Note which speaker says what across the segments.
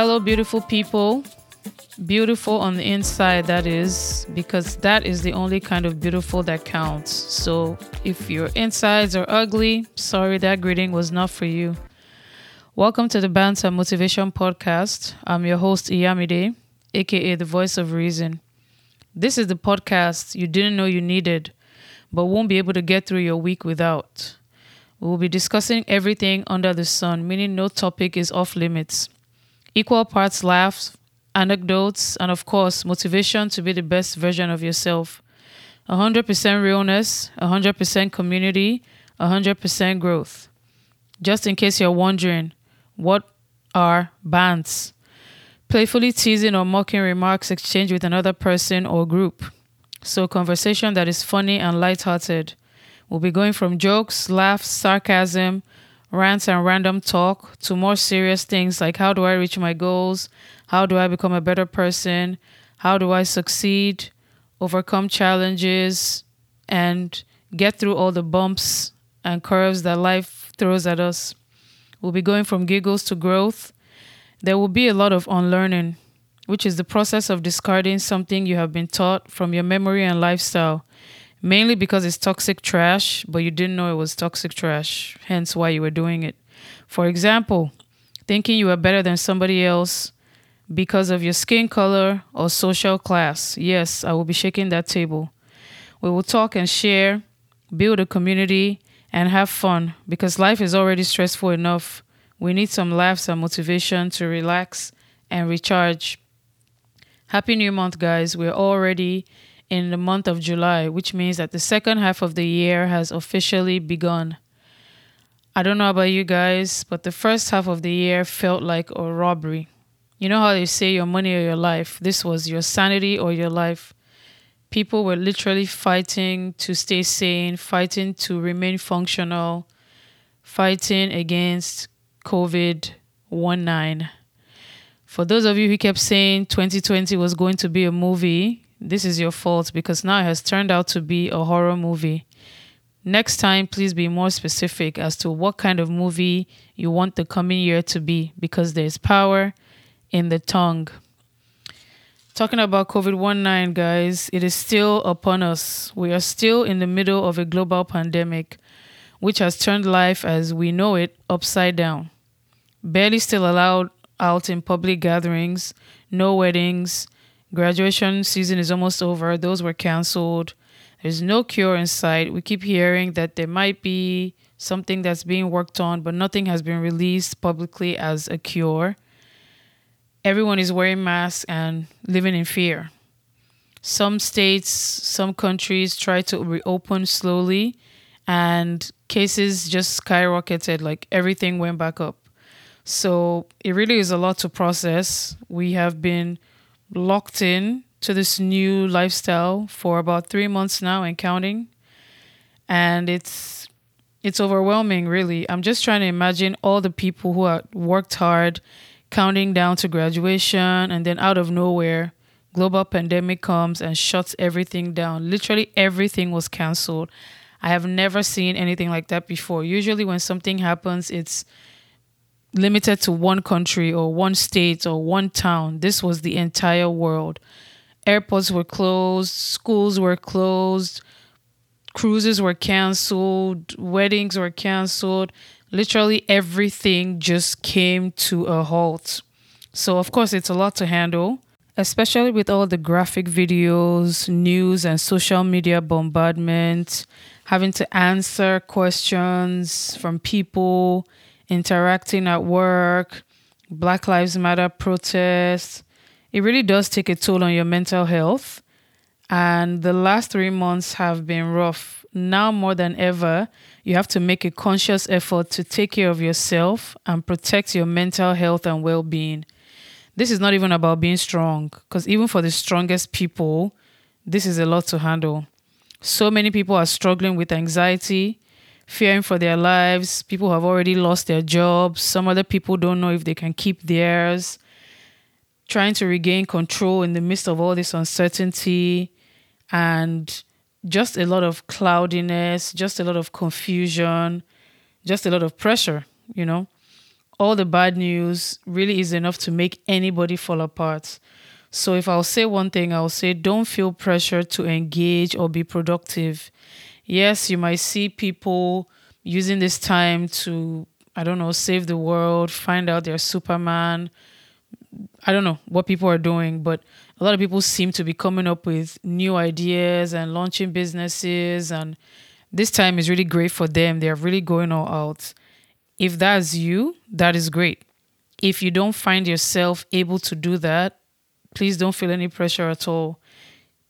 Speaker 1: Hello, beautiful people. Beautiful on the inside, that is, because that is the only kind of beautiful that counts. So if your insides are ugly, sorry, that greeting was not for you. Welcome to the Banter Motivation Podcast. I'm your host, Iyamide, aka the voice of reason. This is the podcast you didn't know you needed, but won't be able to get through your week without. We will be discussing everything under the sun, meaning no topic is off limits. Equal parts laughs, anecdotes, and of course, motivation to be the best version of yourself. 100% realness, 100% community, 100% growth. Just in case you're wondering, what are bants? Playfully teasing or mocking remarks exchanged with another person or group. So, conversation that is funny and lighthearted. We'll be going from jokes, laughs, sarcasm, rants, and random talk to more serious things like how do I reach my goals? How do I become a better person? How do I succeed, overcome challenges, and get through all the bumps and curves that life throws at us? We'll be going from giggles to growth. There will be a lot of unlearning, which is the process of discarding something you have been taught from your memory and lifestyle mainly because it's toxic trash, but you didn't know it was toxic trash, hence why you were doing it. For example, thinking you are better than somebody else because of your skin color or social class. Yes, I will be shaking that table. We will talk and share, build a community, and have fun because life is already stressful enough. We need some laughs and motivation to relax and recharge. Happy New Month, guys. We're already in the month of July, which means that the second half of the year has officially begun. I don't know about you guys, but the first half of the year felt like a robbery. You know how they say your money or your life? This was your sanity or your life. People were literally fighting to stay sane, fighting to remain functional, fighting against COVID 19. For those of you who kept saying 2020 was going to be a movie, this is your fault because now it has turned out to be a horror movie. Next time, please be more specific as to what kind of movie you want the coming year to be because there's power in the tongue. Talking about COVID 19, guys, it is still upon us. We are still in the middle of a global pandemic, which has turned life as we know it upside down. Barely still allowed out in public gatherings, no weddings, Graduation season is almost over. Those were canceled. There's no cure in sight. We keep hearing that there might be something that's being worked on, but nothing has been released publicly as a cure. Everyone is wearing masks and living in fear. Some states, some countries try to reopen slowly, and cases just skyrocketed, like everything went back up. So it really is a lot to process. We have been locked in to this new lifestyle for about three months now and counting. And it's it's overwhelming really. I'm just trying to imagine all the people who have worked hard, counting down to graduation, and then out of nowhere, global pandemic comes and shuts everything down. Literally everything was canceled. I have never seen anything like that before. Usually when something happens, it's limited to one country or one state or one town. This was the entire world. Airports were closed, schools were closed, cruises were canceled, weddings were canceled. Literally everything just came to a halt. So, of course, it's a lot to handle, especially with all the graphic videos, news, and social media bombardment, having to answer questions from people interacting at work, Black Lives Matter protests. It really does take a toll on your mental health. And the last three months have been rough. Now more than ever, you have to make a conscious effort to take care of yourself and protect your mental health and well being. This is not even about being strong, because even for the strongest people, this is a lot to handle. So many people are struggling with anxiety, fearing for their lives. People have already lost their jobs. Some other people don't know if they can keep theirs. Trying to regain control in the midst of all this uncertainty and just a lot of cloudiness, just a lot of confusion, just a lot of pressure, you know. all the bad news really is enough to make anybody fall apart. So if I'll say one thing, I'll say don't feel pressure to engage or be productive. Yes, you might see people using this time to, I don't know, save the world, find out they're Superman. I don't know what people are doing, but a lot of people seem to be coming up with new ideas and launching businesses. And this time is really great for them. They're really going all out. If that's you, that is great. If you don't find yourself able to do that, please don't feel any pressure at all.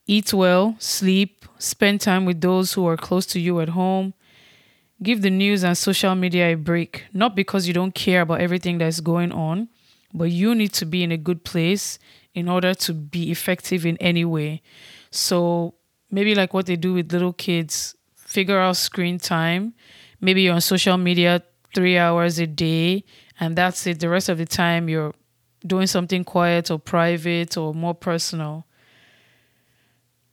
Speaker 1: Eat well, sleep, spend time with those who are close to you at home. Give the news and social media a break, not because you don't care about everything that's going on, but you need to be in a good place in order to be effective in any way. So, maybe like what they do with little kids, figure out screen time. Maybe you're on social media three hours a day, and that's it. The rest of the time, you're doing something quiet or private or more personal.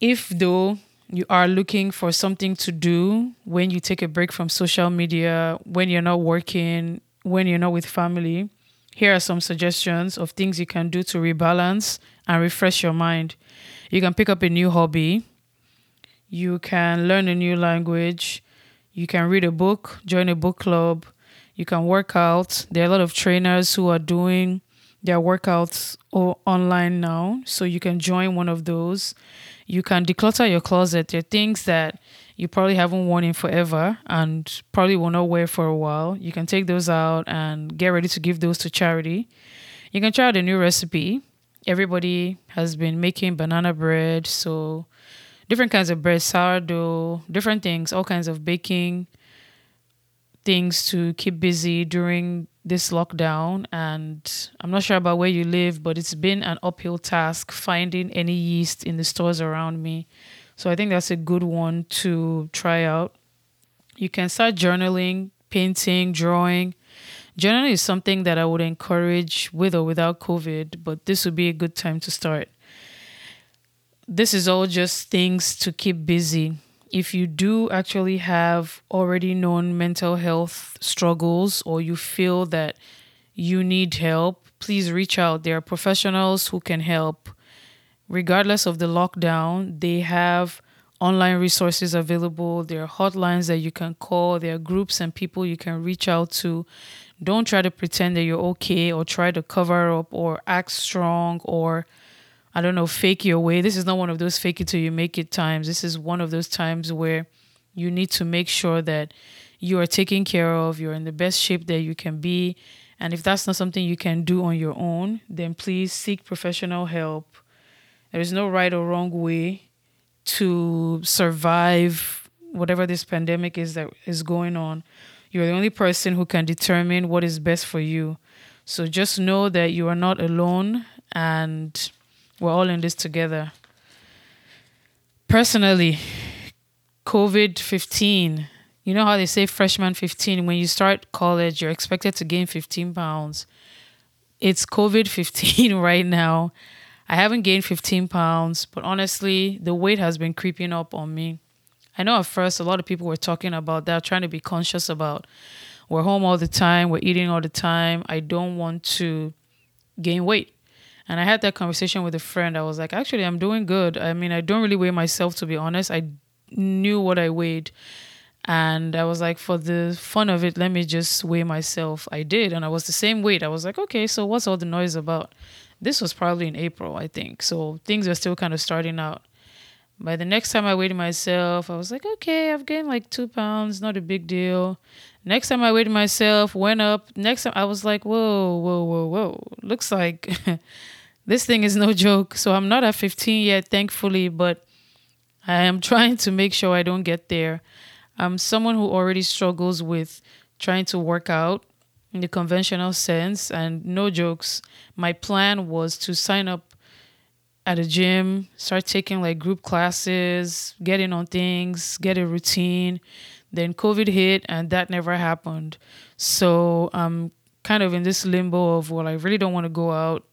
Speaker 1: If, though, you are looking for something to do when you take a break from social media, when you're not working, when you're not with family, here are some suggestions of things you can do to rebalance and refresh your mind. You can pick up a new hobby, you can learn a new language, you can read a book, join a book club, you can work out. There are a lot of trainers who are doing their workouts online now, so you can join one of those. You can declutter your closet. There are things that you probably haven't worn in forever and probably will not wear for a while. You can take those out and get ready to give those to charity. You can try out a new recipe. Everybody has been making banana bread, so different kinds of bread, sourdough, different things, all kinds of baking things to keep busy during this lockdown. And I'm not sure about where you live, but it's been an uphill task finding any yeast in the stores around me. So I think that's a good one to try out. You can start journaling, painting, drawing. Journaling is something that I would encourage with or without COVID, but this would be a good time to start. This is all just things to keep busy. If you do actually have already known mental health struggles or you feel that you need help, please reach out. There are professionals who can help regardless of the lockdown, they have online resources available. There are hotlines that you can call. There are groups and people you can reach out to. Don't try to pretend that you're okay or try to cover up or act strong or, I don't know, fake your way. This is not one of those fake it till you make it times. This is one of those times where you need to make sure that you are taken care of, you're in the best shape that you can be. And if that's not something you can do on your own, then please seek professional help there is no right or wrong way to survive whatever this pandemic is that is going on. You're the only person who can determine what is best for you. So just know that you are not alone and we're all in this together. Personally, COVID 15, you know how they say freshman 15, when you start college, you're expected to gain 15 pounds. It's COVID 15 right now. I haven't gained 15 pounds, but honestly, the weight has been creeping up on me. I know at first a lot of people were talking about that, trying to be conscious about we're home all the time, we're eating all the time. I don't want to gain weight. And I had that conversation with a friend. I was like, actually, I'm doing good. I mean, I don't really weigh myself, to be honest. I knew what I weighed. And I was like, for the fun of it, let me just weigh myself. I did. And I was the same weight. I was like, okay, so what's all the noise about? This was probably in April, I think. So things were still kind of starting out. By the next time I weighed myself, I was like, okay, I've gained like two pounds, not a big deal. Next time I weighed myself, went up. Next time I was like, whoa, whoa, whoa, whoa. Looks like this thing is no joke. So I'm not at 15 yet, thankfully, but I am trying to make sure I don't get there. I'm someone who already struggles with trying to work out in the conventional sense. And no jokes, my plan was to sign up at a gym, start taking like group classes, getting on things, get a routine. Then COVID hit and that never happened. So I'm kind of in this limbo of, well, I really don't want to go out,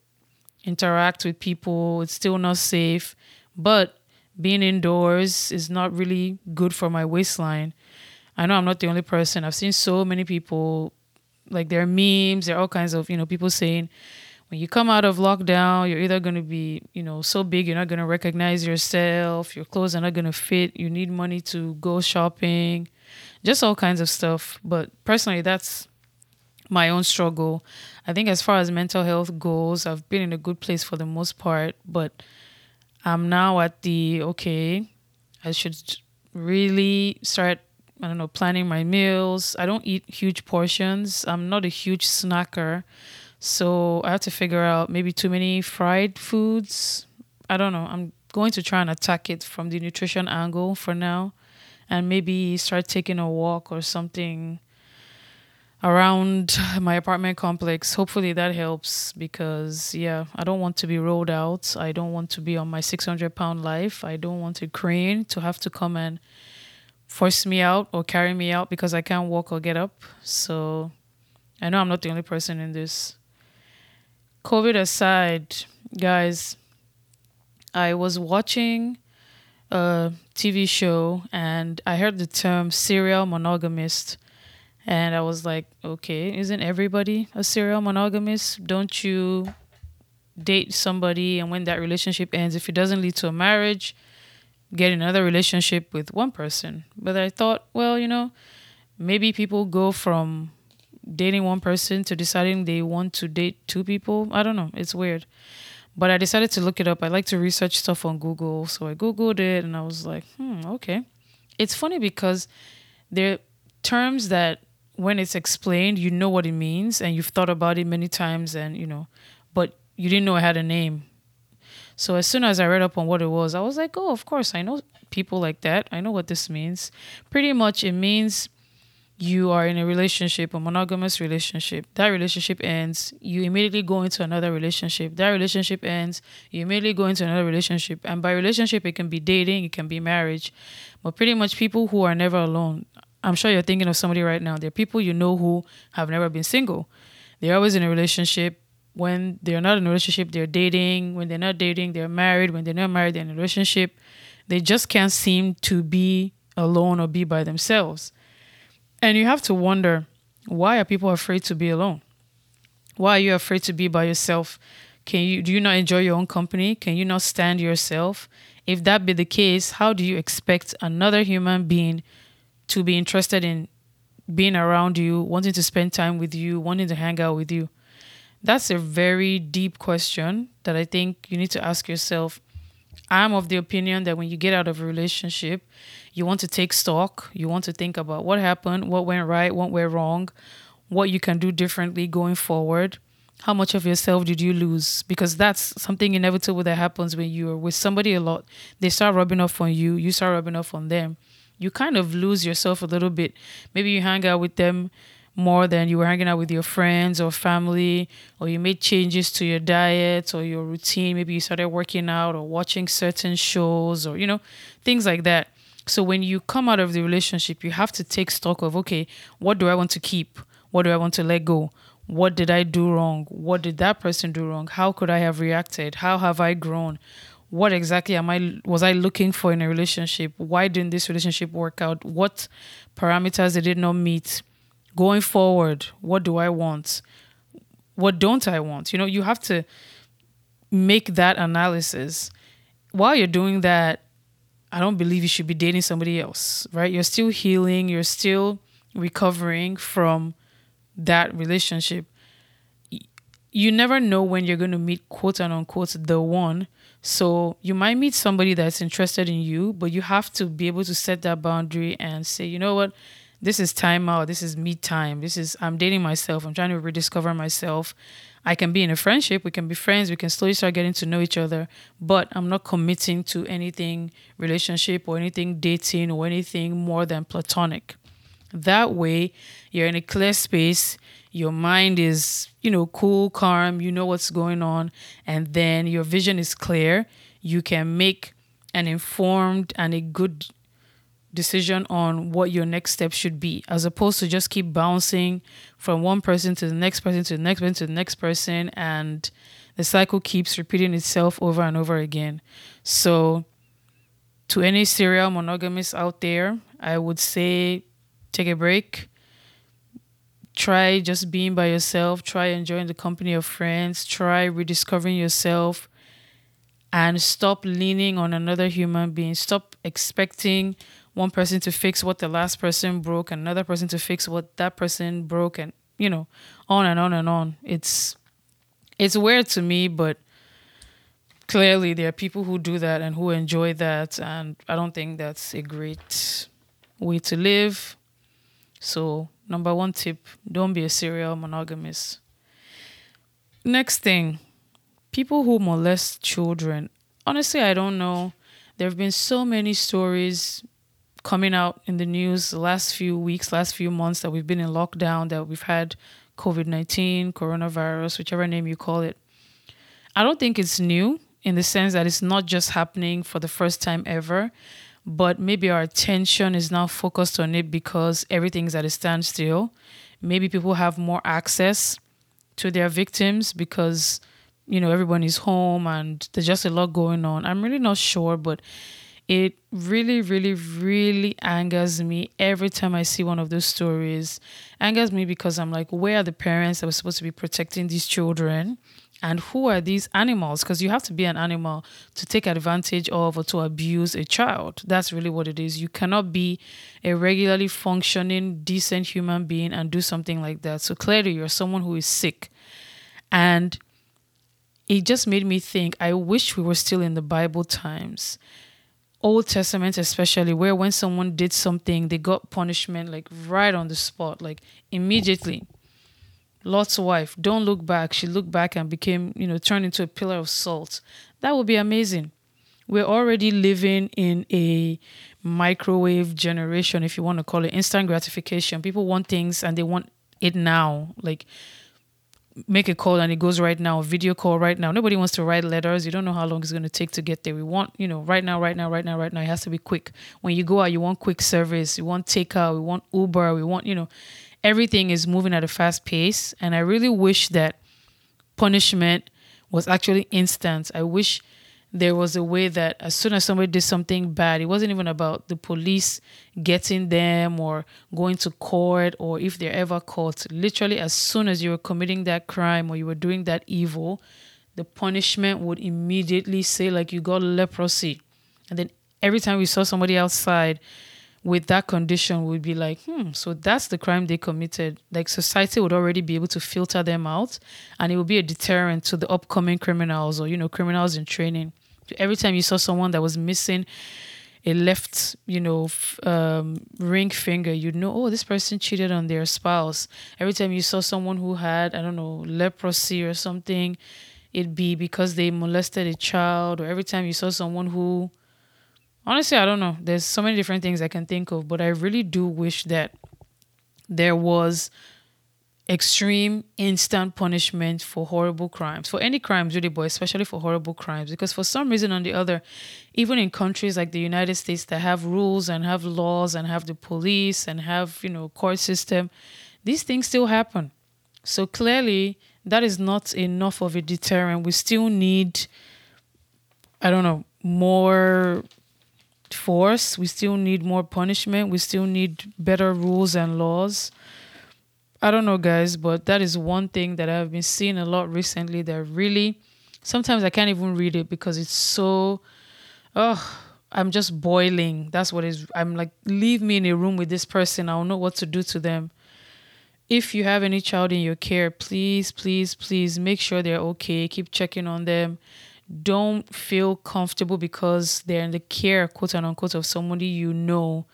Speaker 1: interact with people. It's still not safe. But being indoors is not really good for my waistline. I know I'm not the only person. I've seen so many people like there are memes, there are all kinds of, you know, people saying when you come out of lockdown, you're either going to be, you know, so big you're not going to recognize yourself, your clothes are not going to fit, you need money to go shopping, just all kinds of stuff. But personally, that's my own struggle. I think as far as mental health goes, I've been in a good place for the most part, but I'm now at the okay, I should really start I don't know, planning my meals. I don't eat huge portions. I'm not a huge snacker. So I have to figure out maybe too many fried foods. I don't know. I'm going to try and attack it from the nutrition angle for now and maybe start taking a walk or something around my apartment complex. Hopefully that helps because, yeah, I don't want to be rolled out. I don't want to be on my 600 pound life. I don't want a crane to have to come and force me out or carry me out because I can't walk or get up. So I know I'm not the only person in this. COVID aside, guys, I was watching a TV show and I heard the term serial monogamist and I was like, okay, isn't everybody a serial monogamist? Don't you date somebody and when that relationship ends, if it doesn't lead to a marriage, get another relationship with one person? But I thought, well, you know, maybe people go from dating one person to deciding they want to date two people. I don't know. It's weird. But I decided to look it up. I like to research stuff on Google. So I Googled it and I was like, hmm, okay. It's funny because there are terms that when it's explained, you know what it means and you've thought about it many times and you know, but you didn't know it had a name. So as soon as I read up on what it was, I was like, oh, of course, I know people like that. I know what this means. Pretty much it means you are in a relationship, a monogamous relationship. That relationship ends, you immediately go into another relationship. That relationship ends, you immediately go into another relationship. And by relationship, it can be dating, it can be marriage. But pretty much people who are never alone. I'm sure you're thinking of somebody right now. There are people you know who have never been single. They're always in a relationship. When they're not in a relationship, they're dating. When they're not dating, they're married. When they're not married, they're in a relationship. They just can't seem to be alone or be by themselves. And you have to wonder why are people afraid to be alone? Why are you afraid to be by yourself? Can you do you not enjoy your own company? Can you not stand yourself? If that be the case, how do you expect another human being to be interested in being around you, wanting to spend time with you, wanting to hang out with you? That's a very deep question that I think you need to ask yourself. I'm of the opinion that when you get out of a relationship, you want to take stock, you want to think about what happened, what went right, what went wrong, what you can do differently going forward. How much of yourself did you lose? Because that's something inevitable that happens when you're with somebody a lot. They start rubbing off on you, you start rubbing off on them you kind of lose yourself a little bit. Maybe you hang out with them more than you were hanging out with your friends or family, or you made changes to your diet or your routine. Maybe you started working out or watching certain shows or, you know, things like that. So when you come out of the relationship, you have to take stock of, okay, what do I want to keep? What do I want to let go? What did I do wrong? What did that person do wrong? How could I have reacted? How have I grown? What exactly am I was I looking for in a relationship? Why didn't this relationship work out? What parameters did it not meet? Going forward, what do I want? What don't I want? You know, you have to make that analysis. While you're doing that, I don't believe you should be dating somebody else, right? You're still healing, you're still recovering from that relationship. You never know when you're going to meet quote unquote the one so you might meet somebody that's interested in you, but you have to be able to set that boundary and say, you know what, this is time out. This is me time. This is I'm dating myself. I'm trying to rediscover myself. I can be in a friendship. We can be friends. We can slowly start getting to know each other. But I'm not committing to anything relationship or anything dating or anything more than platonic. That way, you're in a clear space your mind is, you know, cool, calm, you know what's going on, and then your vision is clear, you can make an informed and a good decision on what your next step should be, as opposed to just keep bouncing from one person to the next person to the next person to the next person, and the cycle keeps repeating itself over and over again. So, to any serial monogamists out there, I would say take a break, try just being by yourself, try enjoying the company of friends, try rediscovering yourself, and stop leaning on another human being. Stop expecting one person to fix what the last person broke, and another person to fix what that person broke, and you know, on and on and on. It's it's weird to me, but clearly there are people who do that and who enjoy that, and I don't think that's a great way to live. So, number one tip: don't be a serial monogamist. Next thing, people who molest children. Honestly, I don't know. There have been so many stories coming out in the news the last few weeks, last few months that we've been in lockdown, that we've had COVID 19, coronavirus, whichever name you call it. I don't think it's new in the sense that it's not just happening for the first time ever, but maybe our attention is now focused on it because everything's at a standstill. Maybe people have more access to their victims because you know everyone is home and there's just a lot going on. I'm really not sure, but it really, really, really angers me every time I see one of those stories. Angers me because I'm like, where are the parents that were supposed to be protecting these children? And who are these animals? Because you have to be an animal to take advantage of or to abuse a child. That's really what it is. You cannot be a regularly functioning, decent human being and do something like that. So clearly, you're someone who is sick. And it just made me think I wish we were still in the Bible times Old Testament, especially, where when someone did something, they got punishment like right on the spot, like immediately. Lot's wife, don't look back. She looked back and became, you know, turned into a pillar of salt. That would be amazing. We're already living in a microwave generation, if you want to call it instant gratification. People want things and they want it now. Like make a call and it goes right now, video call right now. Nobody wants to write letters. You don't know how long it's going to take to get there. We want, you know, right now, right now, right now, right now. It has to be quick. When you go out, you want quick service. You want takeout. We want Uber. We want, you know, everything is moving at a fast pace. And I really wish that punishment was actually instant. I wish there was a way that as soon as somebody did something bad, it wasn't even about the police getting them or going to court or if they're ever caught. Literally, as soon as you were committing that crime or you were doing that evil, the punishment would immediately say, like, you got leprosy. And then every time we saw somebody outside with that condition, we'd be like, hmm, so that's the crime they committed. Like, society would already be able to filter them out and it would be a deterrent to the upcoming criminals or, you know, criminals in training every time you saw someone that was missing a left, you know, um, ring finger, you'd know, oh, this person cheated on their spouse. Every time you saw someone who had, I don't know, leprosy or something, it'd be because they molested a child. Or every time you saw someone who, honestly, I don't know. There's so many different things I can think of, but I really do wish that there was extreme instant punishment for horrible crimes for any crimes really but especially for horrible crimes because for some reason or the other even in countries like the united states that have rules and have laws and have the police and have you know court system these things still happen so clearly that is not enough of a deterrent we still need i don't know more force we still need more punishment we still need better rules and laws I don't know, guys, but that is one thing that I've been seeing a lot recently that really sometimes I can't even read it because it's so oh I'm just boiling. That's what is I'm like leave me in a room with this person. I'll know what to do to them. If you have any child in your care, please, please, please make sure they're okay. Keep checking on them. Don't feel comfortable because they're in the care, quote and unquote, of somebody you know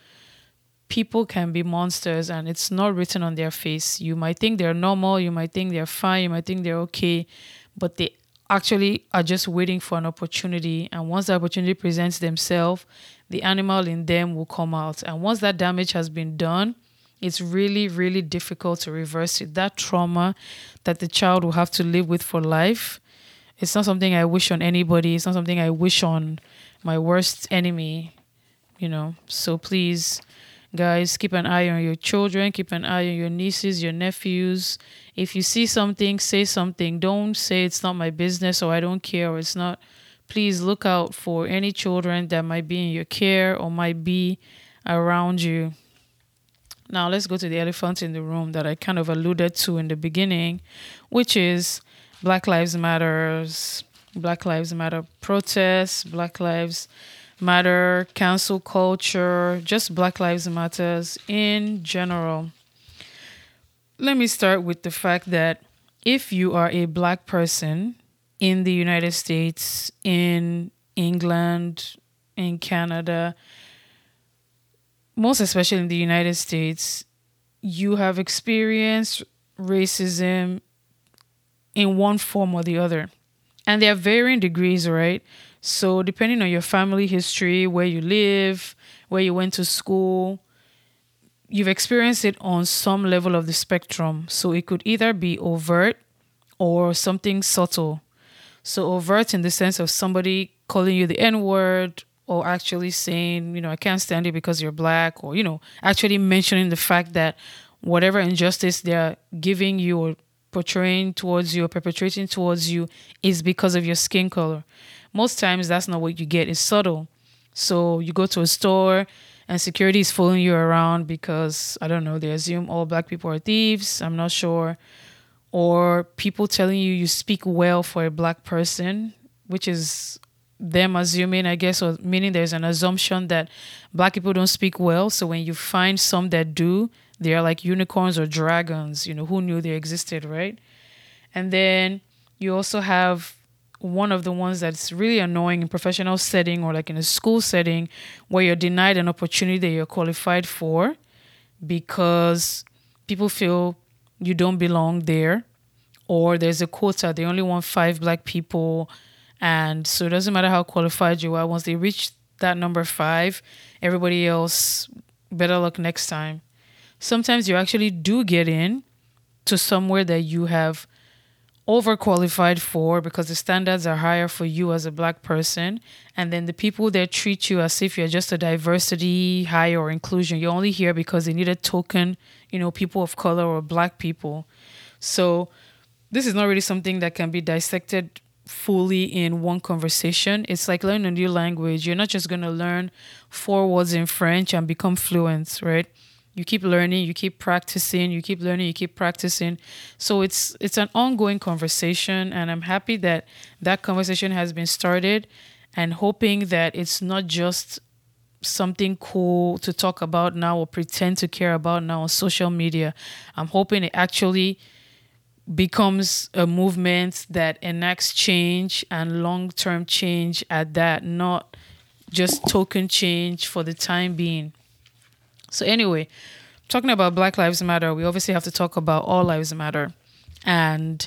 Speaker 1: people can be monsters and it's not written on their face. You might think they're normal, you might think they're fine, you might think they're okay, but they actually are just waiting for an opportunity. And once the opportunity presents themselves, the animal in them will come out. And once that damage has been done, it's really, really difficult to reverse it. That trauma that the child will have to live with for life, it's not something I wish on anybody. It's not something I wish on my worst enemy, you know. So please Guys, keep an eye on your children, keep an eye on your nieces, your nephews. If you see something, say something. Don't say it's not my business or I don't care or it's not. Please look out for any children that might be in your care or might be around you. Now, let's go to the elephant in the room that I kind of alluded to in the beginning, which is Black Lives Matters, Black Lives Matter protests, Black Lives Matter cancel culture, just Black Lives Matters in general. Let me start with the fact that if you are a black person in the United States, in England, in Canada, most especially in the United States, you have experienced racism in one form or the other. And there are varying degrees, right? So, depending on your family history, where you live, where you went to school, you've experienced it on some level of the spectrum. So, it could either be overt or something subtle. So, overt in the sense of somebody calling you the N word or actually saying, you know, I can't stand you because you're black, or, you know, actually mentioning the fact that whatever injustice they're giving you or portraying towards you or perpetrating towards you is because of your skin color. Most times that's not what you get, it's subtle. So you go to a store and security is following you around because, I don't know, they assume all black people are thieves. I'm not sure. Or people telling you you speak well for a black person, which is them assuming, I guess, or meaning there's an assumption that black people don't speak well. So when you find some that do, they're like unicorns or dragons. You know, who knew they existed, right? And then you also have one of the ones that's really annoying in professional setting or like in a school setting where you're denied an opportunity that you're qualified for because people feel you don't belong there or there's a quota they only want five black people and so it doesn't matter how qualified you are, once they reach that number five, everybody else, better luck next time. Sometimes you actually do get in to somewhere that you have overqualified for because the standards are higher for you as a black person and then the people that treat you as if you're just a diversity hire or inclusion you're only here because they need a token you know people of color or black people so this is not really something that can be dissected fully in one conversation. It's like learning a new language. You're not just going to learn four words in French and become fluent, right? You keep learning, you keep practicing, you keep learning, you keep practicing. So it's it's an ongoing conversation and I'm happy that that conversation has been started and hoping that it's not just something cool to talk about now or pretend to care about now on social media. I'm hoping it actually becomes a movement that enacts change and long term change at that, not just token change for the time being. So, anyway, talking about Black Lives Matter, we obviously have to talk about All Lives Matter. And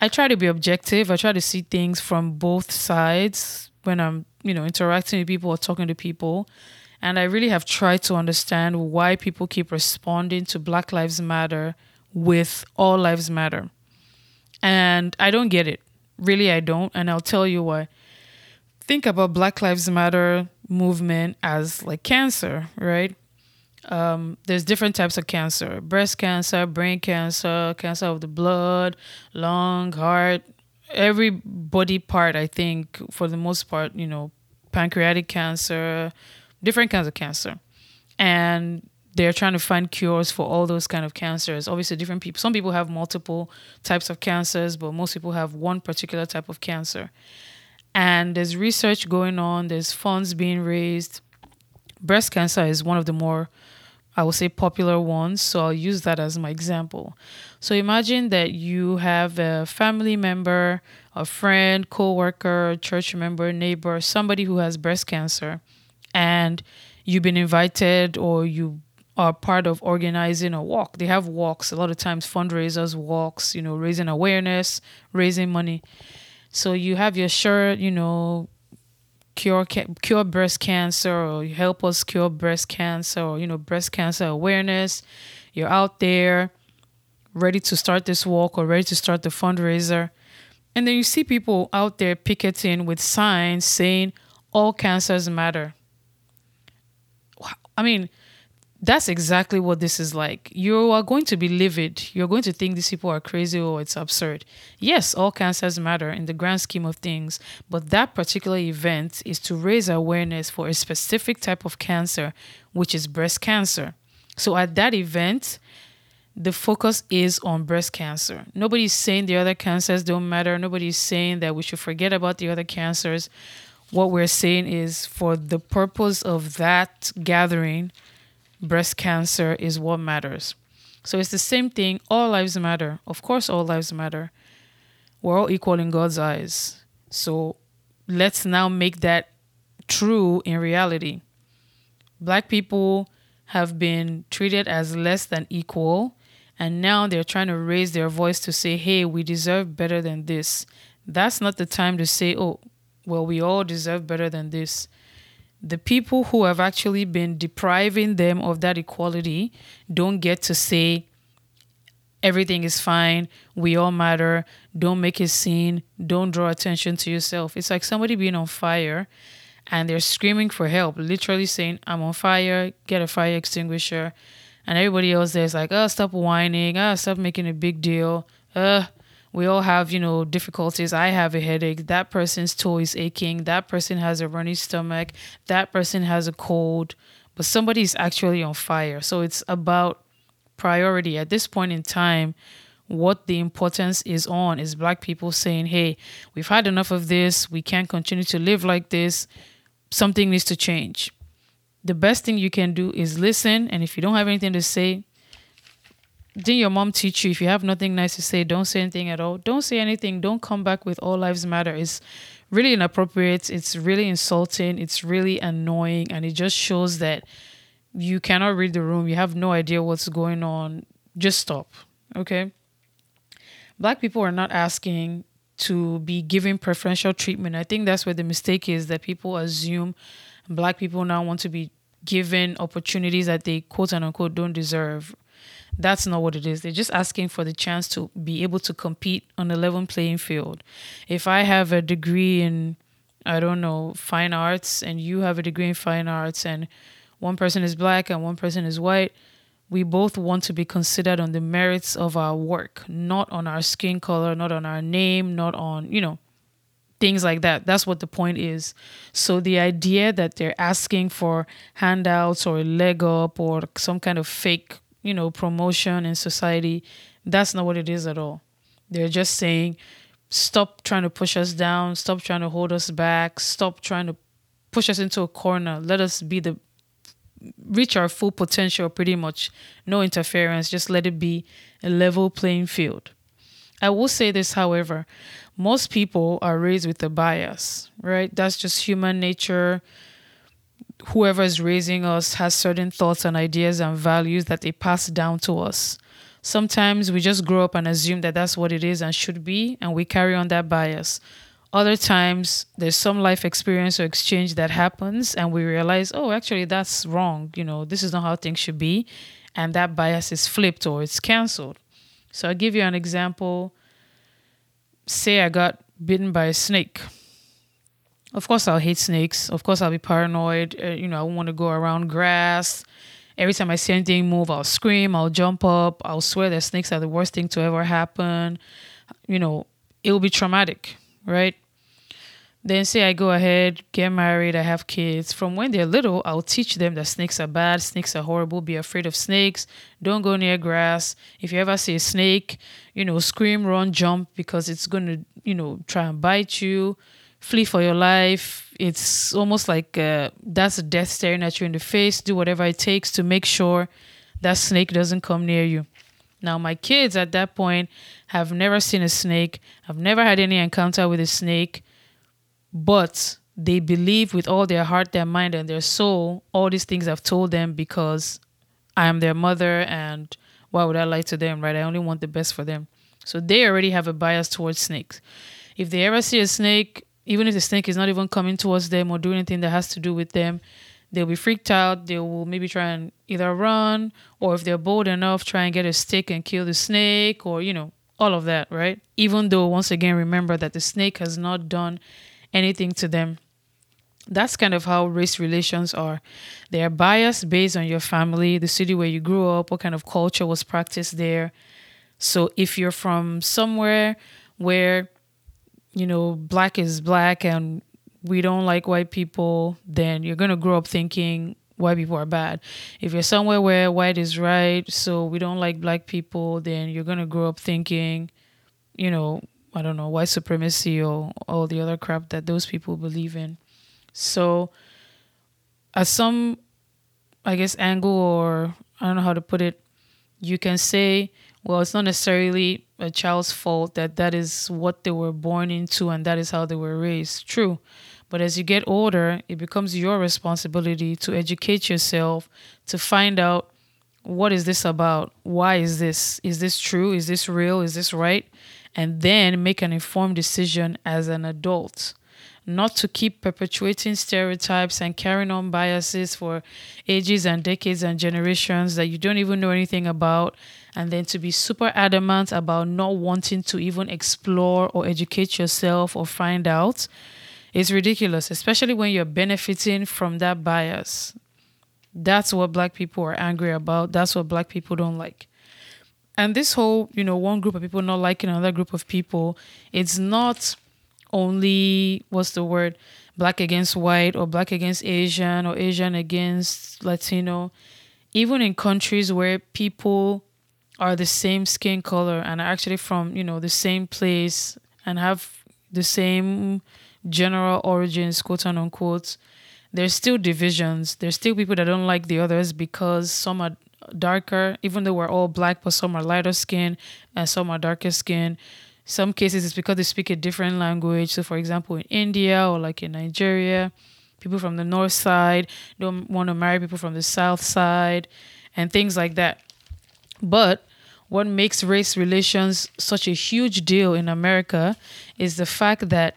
Speaker 1: I try to be objective, I try to see things from both sides when I'm, you know, interacting with people or talking to people. And I really have tried to understand why people keep responding to Black Lives Matter with All Lives Matter. And I don't get it. Really, I don't. And I'll tell you why. Think about Black Lives Matter movement as like cancer, right? Um, there's different types of cancer breast cancer, brain cancer, cancer of the blood, lung, heart, every body part, I think, for the most part, you know, pancreatic cancer, different kinds of cancer. And they're trying to find cures for all those kind of cancers. Obviously, different people. Some people have multiple types of cancers, but most people have one particular type of cancer. And there's research going on. There's funds being raised. Breast cancer is one of the more, I will say, popular ones. So I'll use that as my example. So imagine that you have a family member, a friend, coworker, church member, neighbor, somebody who has breast cancer, and you've been invited or you are part of organizing a walk. They have walks, a lot of times fundraisers, walks, you know, raising awareness, raising money. So you have your shirt, you know, cure cure breast cancer or help us cure breast cancer or you know breast cancer awareness. You're out there ready to start this walk or ready to start the fundraiser. And then you see people out there picketing with signs saying all cancers matter. I mean, that's exactly what this is like. You are going to be livid. You're going to think these people are crazy or it's absurd. Yes, all cancers matter in the grand scheme of things, but that particular event is to raise awareness for a specific type of cancer, which is breast cancer. So at that event, the focus is on breast cancer. Nobody's saying the other cancers don't matter. Nobody's saying that we should forget about the other cancers. What we're saying is for the purpose of that gathering, breast cancer is what matters. So it's the same thing. All lives matter. Of course, all lives matter. We're all equal in God's eyes. So let's now make that true in reality. Black people have been treated as less than equal and now they're trying to raise their voice to say, hey, we deserve better than this. That's not the time to say, oh, well, we all deserve better than this. The people who have actually been depriving them of that equality don't get to say, everything is fine, we all matter, don't make a scene, don't draw attention to yourself. It's like somebody being on fire and they're screaming for help, literally saying, I'm on fire, get a fire extinguisher. And everybody else there's like, oh, stop whining, oh, stop making a big deal. Uh, we all have, you know, difficulties. I have a headache. That person's toe is aching. That person has a runny stomach. That person has a cold. But somebody is actually on fire. So it's about priority. At this point in time, what the importance is on is black people saying, hey, we've had enough of this. We can't continue to live like this. Something needs to change the best thing you can do is listen. And if you don't have anything to say, didn't your mom teach you if you have nothing nice to say, don't say anything at all? Don't say anything. Don't come back with all lives matter. It's really inappropriate. It's really insulting. It's really annoying. And it just shows that you cannot read the room. You have no idea what's going on. Just stop. Okay? Black people are not asking to be given preferential treatment. I think that's where the mistake is that people assume black people now want to be given opportunities that they quote unquote don't deserve. That's not what it is. They're just asking for the chance to be able to compete on a level playing field. If I have a degree in, I don't know, fine arts, and you have a degree in fine arts, and one person is black and one person is white, we both want to be considered on the merits of our work, not on our skin color, not on our name, not on, you know, things like that. That's what the point is. So the idea that they're asking for handouts or a leg up or some kind of fake, you know, promotion in society, that's not what it is at all. They're just saying, stop trying to push us down, stop trying to hold us back, stop trying to push us into a corner. Let us be the reach our full potential pretty much. No interference, just let it be a level playing field. I will say this, however, most people are raised with a bias, right? That's just human nature. Whoever is raising us has certain thoughts and ideas and values that they pass down to us. Sometimes we just grow up and assume that that's what it is and should be, and we carry on that bias. Other times, there's some life experience or exchange that happens, and we realize, oh, actually, that's wrong. You know, this is not how things should be. And that bias is flipped or it's canceled. So I'll give you an example say I got bitten by a snake. Of course, I'll hate snakes. Of course, I'll be paranoid. Uh, you know, I want to go around grass. Every time I see anything move, I'll scream, I'll jump up, I'll swear that snakes are the worst thing to ever happen. You know, it will be traumatic, right? Then say I go ahead, get married, I have kids. From when they're little, I'll teach them that snakes are bad, snakes are horrible, be afraid of snakes, don't go near grass. If you ever see a snake, you know, scream, run, jump because it's going to, you know, try and bite you. Flee for your life. It's almost like uh, that's a death staring at you in the face. Do whatever it takes to make sure that snake doesn't come near you. Now, my kids at that point have never seen a snake, I've never had any encounter with a snake but they believe with all their heart, their mind, and their soul all these things I've told them because I am their mother and why would I lie to them, right? I only want the best for them. So they already have a bias towards snakes. If they ever see a snake, even if the snake is not even coming towards them or doing anything that has to do with them, they'll be freaked out. They will maybe try and either run or if they're bold enough, try and get a stick and kill the snake or, you know, all of that, right? Even though, once again, remember that the snake has not done anything to them. That's kind of how race relations are. They are biased based on your family, the city where you grew up, what kind of culture was practiced there. So if you're from somewhere where, you know, black is black and we don't like white people, then you're going to grow up thinking white people are bad. If you're somewhere where white is right, so we don't like black people, then you're gonna grow up thinking, you know, I don't know, white supremacy or all the other crap that those people believe in. So, at some, I guess, angle or I don't know how to put it, you can say, well, it's not necessarily a child's fault that that is what they were born into and that is how they were raised. True. But as you get older, it becomes your responsibility to educate yourself, to find out what is this about? Why is this? Is this true? Is this real? Is this right? And then make an informed decision as an adult. Not to keep perpetuating stereotypes and carrying on biases for ages and decades and generations that you don't even know anything about, and then to be super adamant about not wanting to even explore or educate yourself or find out it's ridiculous, especially when you're benefiting from that bias. That's what black people are angry about. That's what black people don't like. And this whole, you know, one group of people not liking another group of people, it's not only what's the word, black against white or black against Asian or Asian against Latino. Even in countries where people are the same skin color and are actually from, you know, the same place and have the same general origins, quote unquote, there's still divisions. There's still people that don't like the others because some are darker, even though we're all black, but some are lighter skin and some are darker skin. Some cases it's because they speak a different language. So, for example, in India or like in Nigeria, people from the north side don't want to marry people from the south side and things like that. But what makes race relations such a huge deal in America is the fact that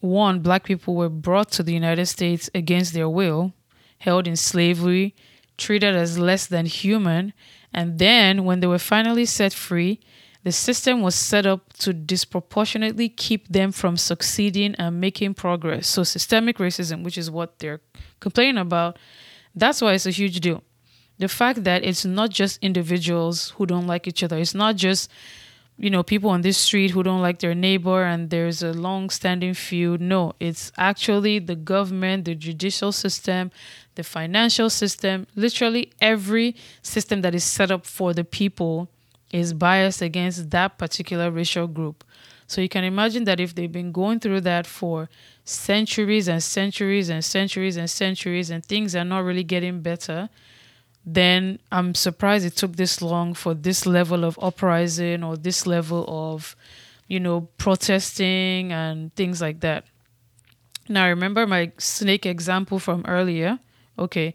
Speaker 1: one, black people were brought to the United States against their will, held in slavery, treated as less than human, and then when they were finally set free, the system was set up to disproportionately keep them from succeeding and making progress. So, systemic racism, which is what they're complaining about, that's why it's a huge deal. The fact that it's not just individuals who don't like each other, it's not just you know people on this street who don't like their neighbor and there's a long standing feud. No it's actually the government the judicial system the financial system. Literally every system that is set up for the people is biased against that particular racial group. So you can imagine that if they've been going through that for centuries and centuries and centuries and centuries and things are not really getting better then I'm surprised it took this long for this level of uprising or this level of, you know, protesting and things like that. Now, remember my snake example from earlier? Okay,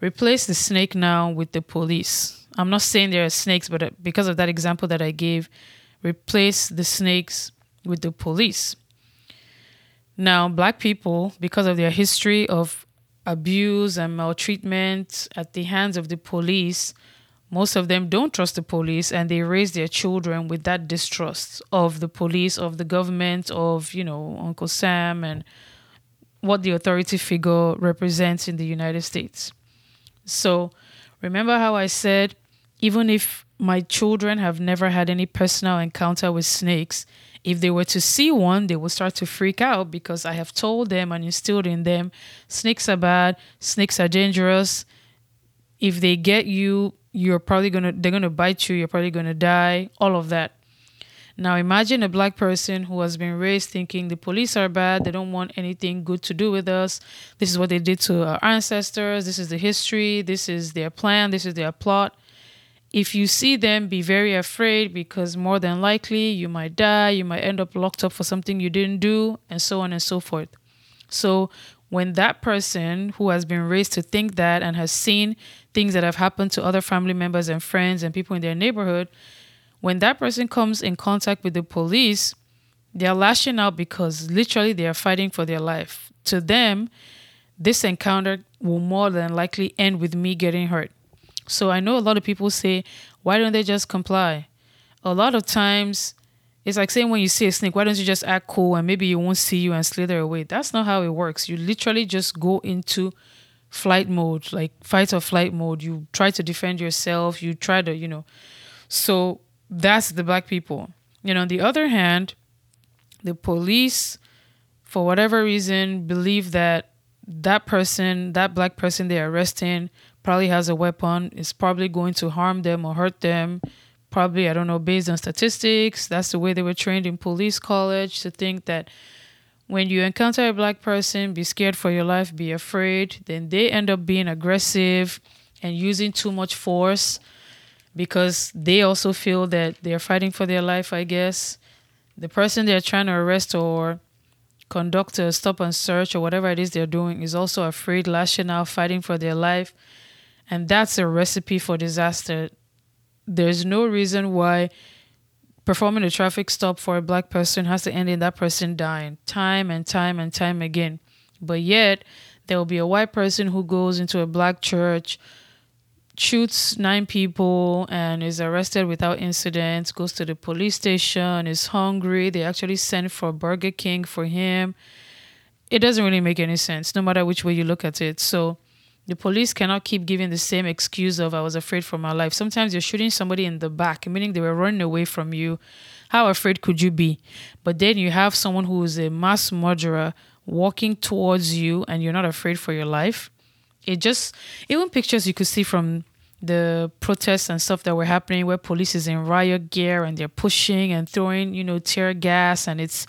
Speaker 1: replace the snake now with the police. I'm not saying there are snakes, but uh, because of that example that I gave, replace the snakes with the police. Now, black people, because of their history of abuse and maltreatment at the hands of the police, most of them don't trust the police and they raise their children with that distrust of the police, of the government, of, you know, Uncle Sam and what the authority figure represents in the United States. So remember how I said, even if my children have never had any personal encounter with snakes, if they were to see one, they would start to freak out because I have told them and instilled in them snakes are bad, snakes are dangerous. If they get you, you're probably gonna they're gonna bite you, you're probably gonna die, all of that. Now imagine a black person who has been raised thinking the police are bad, they don't want anything good to do with us. This is what they did to our ancestors, this is the history, this is their plan, this is their plot if you see them, be very afraid because more than likely you might die, you might end up locked up for something you didn't do, and so on and so forth. So, when that person who has been raised to think that and has seen things that have happened to other family members and friends and people in their neighborhood, when that person comes in contact with the police, they're lashing out because literally they are fighting for their life. To them, this encounter will more than likely end with me getting hurt. So I know a lot of people say, why don't they just comply? A lot of times, it's like saying when you see a snake, why don't you just act cool and maybe it won't see you and slither away? That's not how it works. You literally just go into flight mode, like fight or flight mode. You try to defend yourself. You try to, you know. So that's the black people. You know, on the other hand, the police, for whatever reason, believe that that person, that black person they're arresting, probably has a weapon, is probably going to harm them or hurt them. Probably, I don't know, based on statistics, that's the way they were trained in police college to think that when you encounter a black person, be scared for your life, be afraid, then they end up being aggressive and using too much force because they also feel that they're fighting for their life, I guess. The person they're trying to arrest or conduct a stop and search or whatever it is they're doing is also afraid, lashing out, fighting for their life. And that's a recipe for disaster. There's no reason why performing a traffic stop for a black person has to end in that person dying time and time and time again. But yet, there will be a white person who goes into a black church, shoots nine people, and is arrested without incident, goes to the police station, is hungry. They actually send for Burger King for him. It doesn't really make any sense, no matter which way you look at it. So, the police cannot keep giving the same excuse of I was afraid for my life. Sometimes you're shooting somebody in the back, meaning they were running away from you. How afraid could you be? But then you have someone who is a mass murderer walking towards you and you're not afraid for your life. It just even pictures you could see from the protests and stuff that were happening where police is in riot gear and they're pushing and throwing, you know, tear gas and it's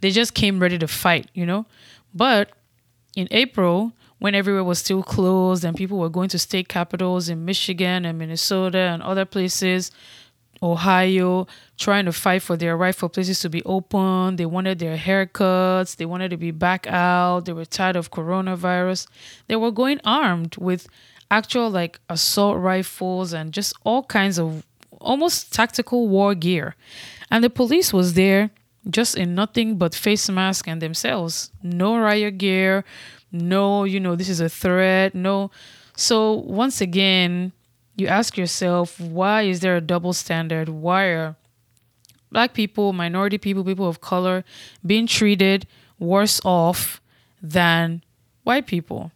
Speaker 1: they just came ready to fight, you know. But in April, when everywhere was still closed and people were going to state capitals in Michigan and Minnesota and other places, Ohio, trying to fight for their right for places to be open. They wanted their haircuts. They wanted to be back out. They were tired of coronavirus. They were going armed with actual like assault rifles and just all kinds of almost tactical war gear. And the police was there just in nothing but face mask and themselves. No riot gear, no, you know, this is a threat, no. So once again, you ask yourself, why is there a double standard? Why are black people, minority people, people of color being treated worse off than white people?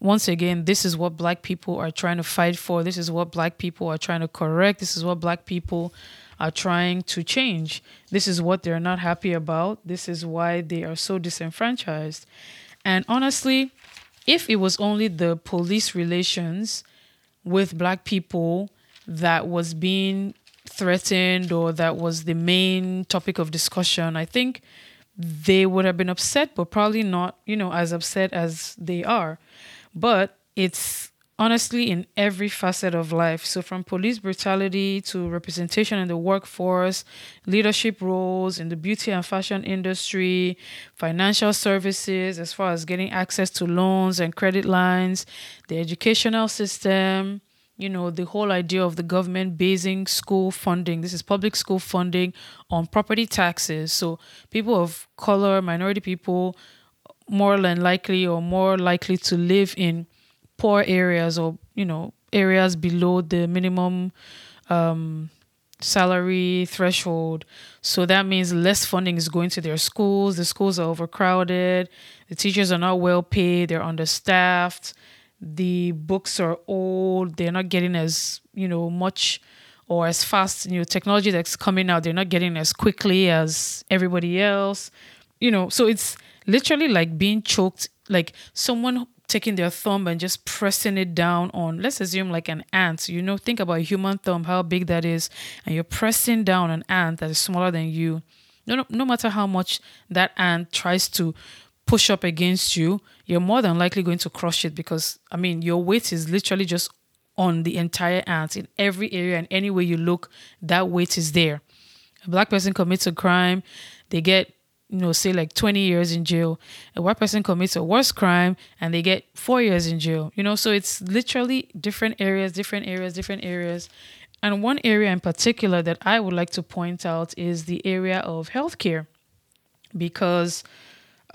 Speaker 1: Once again, this is what black people are trying to fight for. This is what black people are trying to correct. This is what black people are trying to change. This is what they're not happy about. This is why they are so disenfranchised. And honestly, if it was only the police relations with black people that was being threatened or that was the main topic of discussion, I think they would have been upset, but probably not, you know, as upset as they are. But it's honestly in every facet of life. So, from police brutality to representation in the workforce, leadership roles in the beauty and fashion industry, financial services, as far as getting access to loans and credit lines, the educational system. You know, the whole idea of the government basing school funding. This is public school funding on property taxes. So, people of color, minority people, more than likely or more likely to live in poor areas or you know areas below the minimum um, salary threshold. So that means less funding is going to their schools. The schools are overcrowded. The teachers are not well paid. They're understaffed. The books are old. They're not getting as you know much or as fast. You know, technology that's coming out. They're not getting as quickly as everybody else. You know, so it's literally like being choked. Like someone taking their thumb and just pressing it down on, let's assume like an ant. You know, think about a human thumb, how big that is, and you're pressing down an ant that is smaller than you. No, no, no matter how much that ant tries to push up against you, you're more than likely going to crush it because, I mean, your weight is literally just on the entire ant in every area and any way you look, that weight is there. A black person commits a crime, they get you know, say like 20 years in jail. A white person commits a worse crime and they get four years in jail. You know, so it's literally different areas, different areas, different areas. And one area in particular that I would like to point out is the area of healthcare because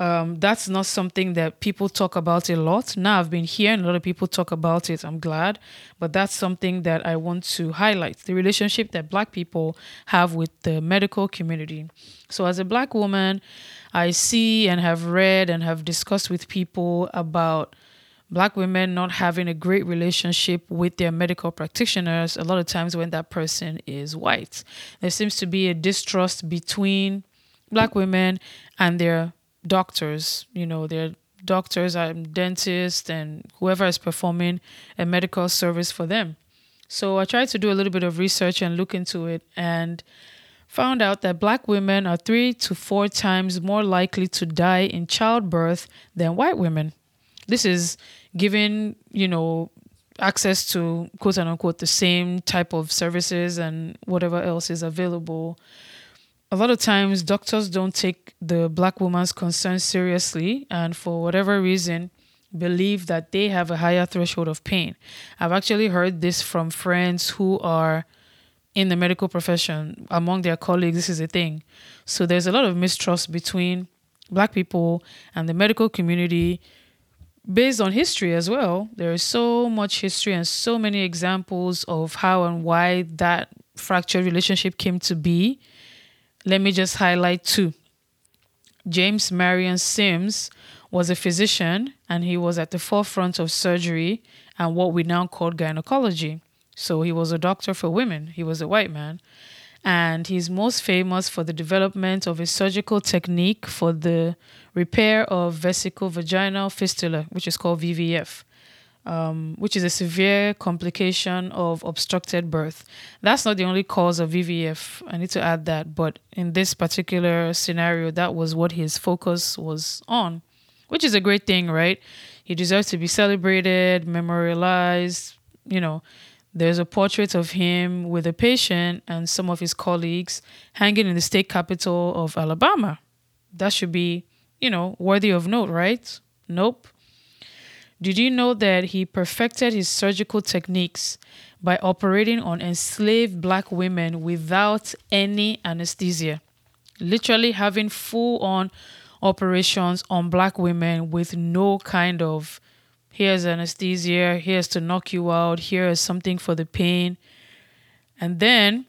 Speaker 1: um, that's not something that people talk about a lot. Now I've been hearing a lot of people talk about it. I'm glad, but that's something that I want to highlight the relationship that Black people have with the medical community. So, as a Black woman, I see and have read and have discussed with people about black women not having a great relationship with their medical practitioners a lot of times when that person is white there seems to be a distrust between black women and their doctors, you know, their doctors and dentists and whoever is performing a medical service for them. So I tried to do a little bit of research and look into it and found out that black women are three to four times more likely to die in childbirth than white women. This is given, you know, access to quote unquote the same type of services and whatever else is available. A lot of times, doctors don't take the black woman's concerns seriously, and for whatever reason, believe that they have a higher threshold of pain. I've actually heard this from friends who are in the medical profession among their colleagues. This is a thing. So there's a lot of mistrust between black people and the medical community based on history as well. There is so much history and so many examples of how and why that fractured relationship came to be. Let me just highlight two. James Marion Sims was a physician and he was at the forefront of surgery and what we now call gynecology. So he was a doctor for women, he was a white man and he's most famous for the development of a surgical technique for the repair of vesico-vaginal fistula, which is called VVF, um, which is a severe complication of obstructed birth. That's not the only cause of VVF. I need to add that, but in this particular scenario, that was what his focus was on, which is a great thing, right? He deserves to be celebrated, memorialized, you know there's a portrait of him with a patient and some of his colleagues hanging in the state capitol of Alabama. That should be, you know, worthy of note, right? Nope. Did you know that he perfected his surgical techniques by operating on enslaved black women without any anesthesia? Literally having full on operations on black women with no kind of here's anesthesia, here's to knock you out, here is something for the pain. And then,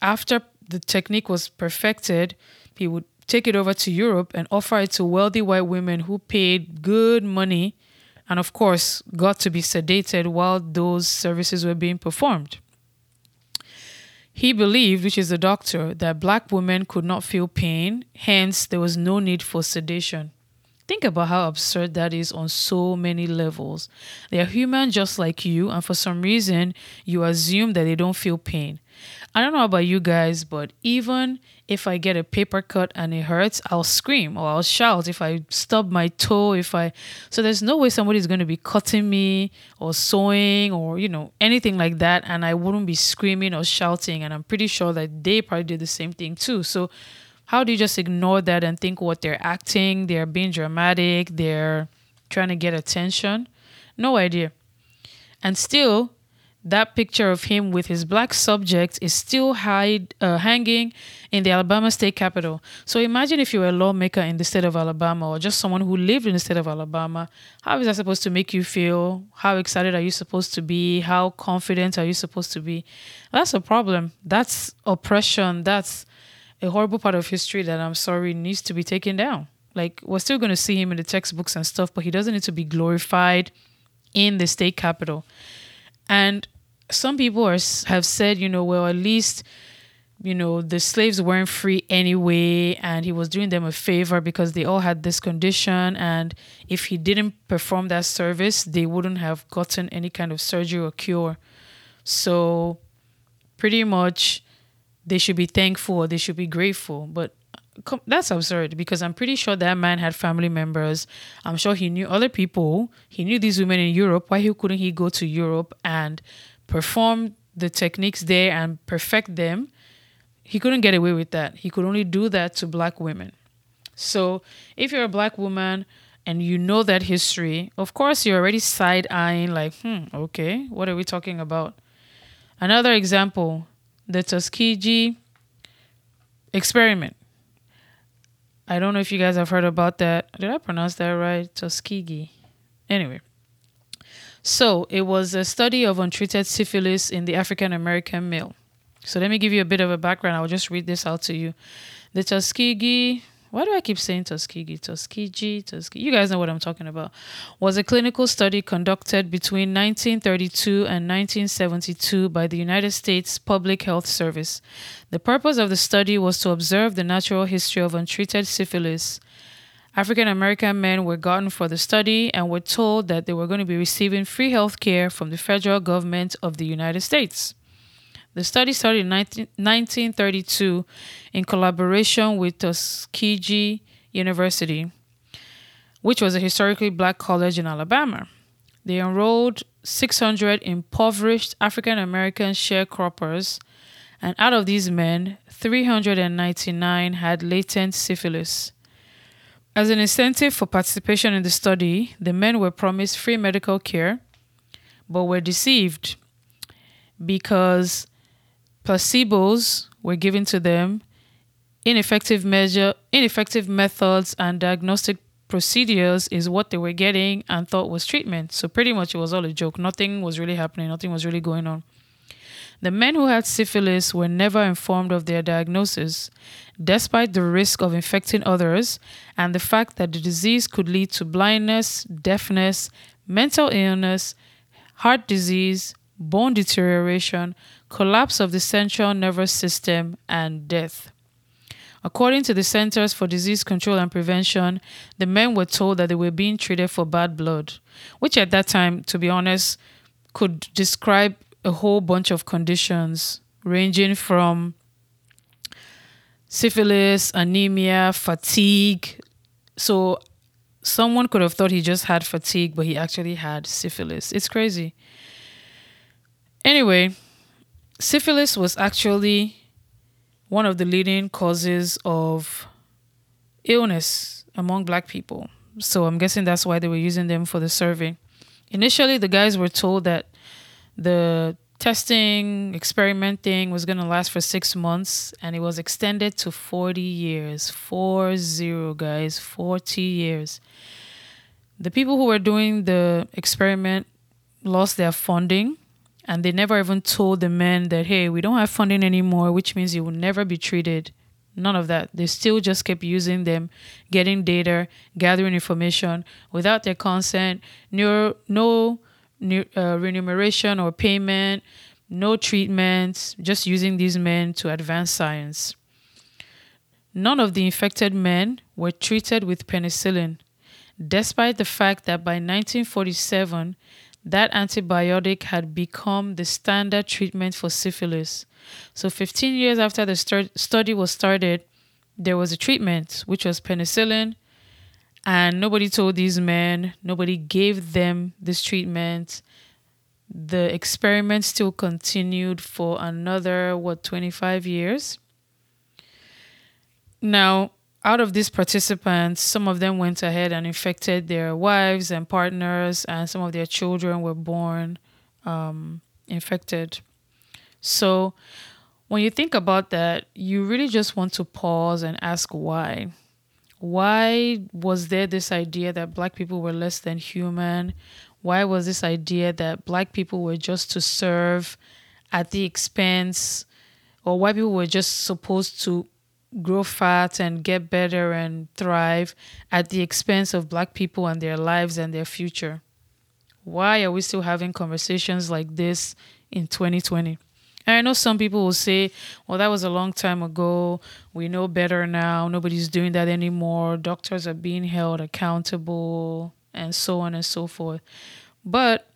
Speaker 1: after the technique was perfected, he would take it over to Europe and offer it to wealthy white women who paid good money and, of course, got to be sedated while those services were being performed. He believed, which is a doctor, that black women could not feel pain, hence, there was no need for sedation. Think about how absurd that is on so many levels. They are human just like you, and for some reason, you assume that they don't feel pain. I don't know about you guys, but even if I get a paper cut and it hurts, I'll scream or I'll shout if I stub my toe, if I so there's no way somebody's gonna be cutting me or sewing or you know, anything like that, and I wouldn't be screaming or shouting, and I'm pretty sure that they probably did the same thing too. So how do you just ignore that and think what they're acting, they're being dramatic, they're trying to get attention? No idea. And still, that picture of him with his black subject is still hide, uh, hanging in the Alabama state capitol. So imagine if you were a lawmaker in the state of Alabama or just someone who lived in the state of Alabama. How is that supposed to make you feel? How excited are you supposed to be? How confident are you supposed to be? That's a problem. That's oppression. That's a horrible part of history that I'm sorry needs to be taken down. Like we're still going to see him in the textbooks and stuff, but he doesn't need to be glorified in the state capitol. And some people are have said, you know, well, at least you know the slaves weren't free anyway and he was doing them a favor because they all had this condition and if he didn't perform that service they wouldn't have gotten any kind of surgery or cure. So pretty much they should be thankful they should be grateful. But that's absurd because i'm pretty sure that man had family members. I'm sure he knew other people. He knew these women in europe. Why couldn't he go to europe and perform the techniques there and perfect them he couldn't get away with that he could only do that to black women so if you're a black woman and you know that history of course you're already side-eyeing like hmm okay what are we talking about another example the Tuskegee experiment. I don't know if you guys have heard about that. Did I pronounce that right? Tuskegee. Anyway. So it was a study of untreated syphilis in the African American male. So let me give you a bit of a background. I'll just read this out to you. The Tuskegee why do I keep saying Tuskegee? Tuskegee, Tuskegee. You guys know what I'm talking about. Was a clinical study conducted between 1932 and 1972 by the United States Public Health Service. The purpose of the study was to observe the natural history of untreated syphilis African American men were gotten for the study and were told that they were going to be receiving free health care from the federal government of the United States. The study started in 19, 1932 in collaboration with Tuskegee University, which was a historically black college in Alabama. They enrolled 600 impoverished African American sharecroppers, and out of these men, 399 had latent syphilis. As an incentive for participation in the study, the men were promised free medical care, but were deceived because placebos were given to them, ineffective measure, ineffective methods and diagnostic procedures is what they were getting and thought was treatment. So pretty much it was all a joke. Nothing was really happening, nothing was really going on. The men who had syphilis were never informed of their diagnosis, despite the risk of infecting others and the fact that the disease could lead to blindness, deafness, mental illness, heart disease, bone deterioration, collapse of the central nervous system, and death. According to the Centers for Disease Control and Prevention, the men were told that they were being treated for bad blood, which at that time, to be honest, could describe a whole bunch of conditions ranging from syphilis, anemia, fatigue. So someone could have thought he just had fatigue, but he actually had syphilis. It's crazy. Anyway, syphilis was actually one of the leading causes of illness among black people. So I'm guessing that's why they were using them for the survey. Initially, the guys were told that the testing, experimenting was going to last for six months and it was extended to 40 years. Four zero, guys, 40 years. The people who were doing the experiment lost their funding and they never even told the men that, hey, we don't have funding anymore, which means you will never be treated. None of that. They still just kept using them, getting data, gathering information without their consent. No, no uh, remuneration or payment, no treatments, just using these men to advance science. None of the infected men were treated with penicillin, despite the fact that by 1947, that antibiotic had become the standard treatment for syphilis. So, 15 years after the study was started, there was a treatment, which was penicillin, and nobody told these men, nobody gave them this treatment. The experiment still continued for another, what, 25 years? Now, out of these participants, some of them went ahead and infected their wives and partners, and some of their children were born um, infected. So, when you think about that, you really just want to pause and ask why why was there this idea that black people were less than human? Why was this idea that black people were just to serve at the expense, or white people were just supposed to grow fat and get better and thrive at the expense of black people and their lives and their future? Why are we still having conversations like this in 2020? And I know some people will say, well, that was a long time ago. We know better now. Nobody's doing that anymore. Doctors are being held accountable, and so on and so forth. But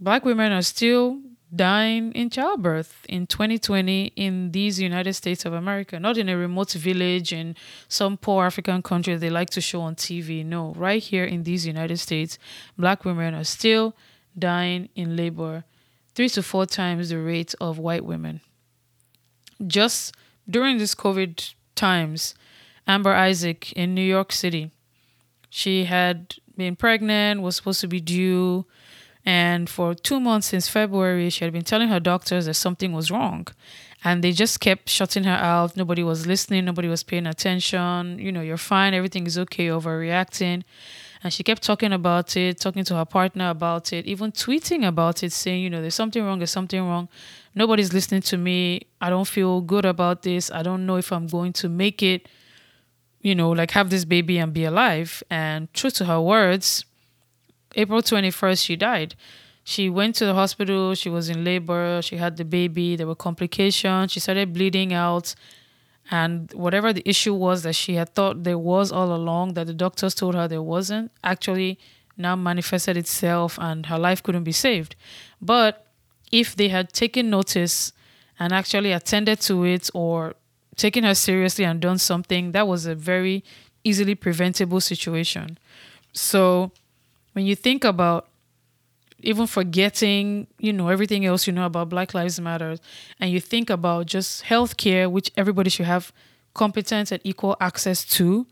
Speaker 1: black women are still dying in childbirth in 2020 in these United States of America, not in a remote village in some poor African country they like to show on TV. No, right here in these United States, black women are still dying in labor three to four times the rate of white women. Just during this COVID times, Amber Isaac in New York City, she had been pregnant, was supposed to be due, and for two months since February, she had been telling her doctors that something was wrong. And they just kept shutting her out. Nobody was listening, nobody was paying attention. You know, you're fine, everything is okay, overreacting. And she kept talking about it, talking to her partner about it, even tweeting about it, saying, you know, there's something wrong, there's something wrong. Nobody's listening to me. I don't feel good about this. I don't know if I'm going to make it, you know, like have this baby and be alive. And true to her words, April 21st, she died. She went to the hospital, she was in labor, she had the baby, there were complications, she started bleeding out And whatever the issue was that she had thought there was all along, that the doctors told her there wasn't, actually now manifested itself and her life couldn't be saved. But if they had taken notice and actually attended to it or taken her seriously and done something, that was a very easily preventable situation. So when you think about even forgetting, you know, everything else you know about Black Lives Matter, and you think about just healthcare, which everybody should have competent and equal access to,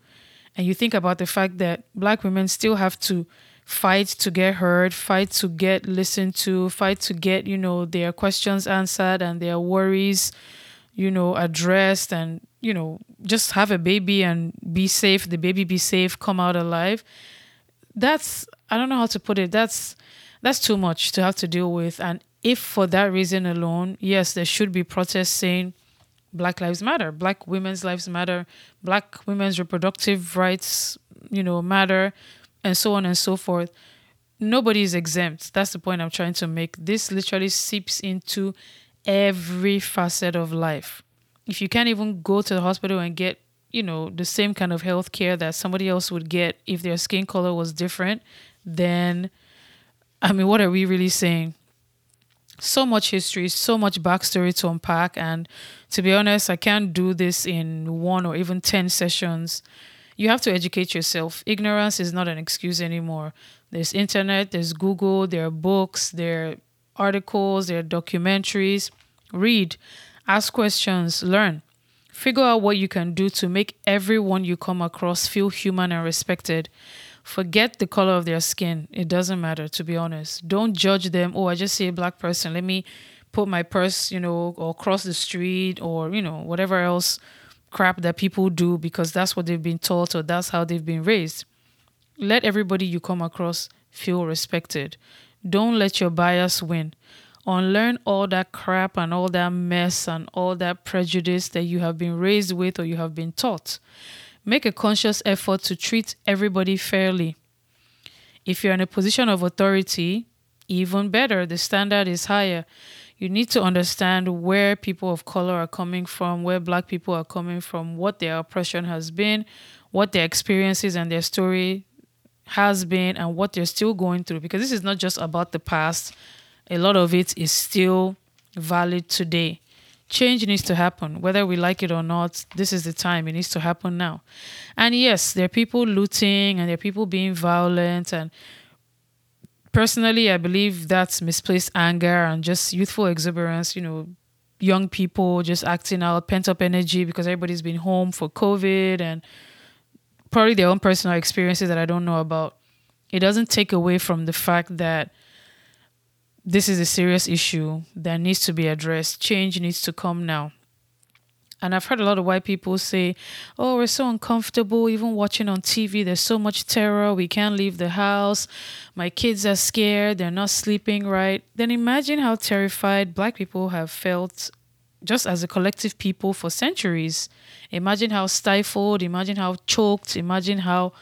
Speaker 1: and you think about the fact that Black women still have to fight to get heard, fight to get listened to, fight to get, you know, their questions answered and their worries, you know, addressed and, you know, just have a baby and be safe, the baby be safe, come out alive. That's I don't know how to put it. That's that's too much to have to deal with. And if for that reason alone, yes, there should be protests saying Black Lives Matter, Black women's lives matter, Black women's reproductive rights, you know, matter, and so on and so forth. Nobody is exempt. That's the point I'm trying to make. This literally seeps into every facet of life. If you can't even go to the hospital and get, you know, the same kind of health care that somebody else would get if their skin color was different, then I mean, what are we really saying? So much history, so much backstory to unpack. And to be honest, I can't do this in one or even 10 sessions you have to educate yourself. Ignorance is not an excuse anymore. There's internet, there's Google, there are books, there are articles, there are documentaries. Read, ask questions, learn. Figure out what you can do to make everyone you come across feel human and respected. Forget the color of their skin. It doesn't matter, to be honest. Don't judge them. Oh, I just see a black person. Let me put my purse, you know, or cross the street or, you know, whatever else crap that people do because that's what they've been taught or that's how they've been raised. Let everybody you come across feel respected. Don't let your bias win. Unlearn all that crap and all that mess and all that prejudice that you have been raised with or you have been taught. Make a conscious effort to treat everybody fairly. If you're in a position of authority, even better, the standard is higher you need to understand where people of color are coming from, where black people are coming from, what their oppression has been, what their experiences and their story has been, and what they're still going through. Because this is not just about the past, a lot of it is still valid today. Change needs to happen, whether we like it or not. This is the time, it needs to happen now. And yes, there are people looting and there are people being violent and personally, I believe that's misplaced anger and just youthful exuberance, you know, young people just acting out, pent up energy because everybody's been home for COVID and probably their own personal experiences that I don't know about. It doesn't take away from the fact that this is a serious issue that needs to be addressed. Change needs to come now. And I've heard a lot of white people say, oh, we're so uncomfortable even watching on TV. There's so much terror. We can't leave the house. My kids are scared. They're not sleeping right. Then imagine how terrified black people have felt just as a collective people for centuries. Imagine how stifled, imagine how choked, imagine how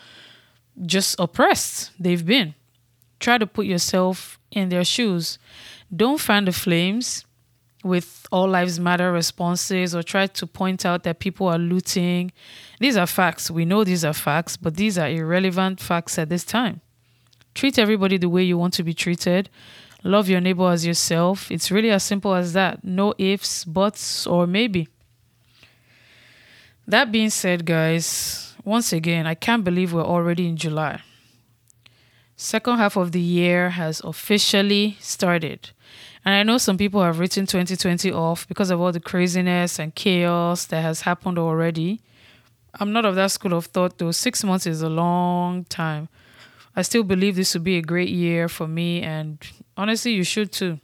Speaker 1: just oppressed they've been. Try to put yourself in their shoes. Don't fan the flames with All Lives Matter responses or try to point out that people are looting. These are facts. We know these are facts, but these are irrelevant facts at this time. Treat everybody the way you want to be treated. Love your neighbor as yourself. It's really as simple as that. No ifs, buts, or maybe. That being said, guys, once again, I can't believe we're already in July. Second half of the year has officially started. And I know some people have written 2020 off because of all the craziness and chaos that has happened already. I'm not of that school of thought though. Six months is a long time. I still believe this will be a great year for me, and honestly, you should too.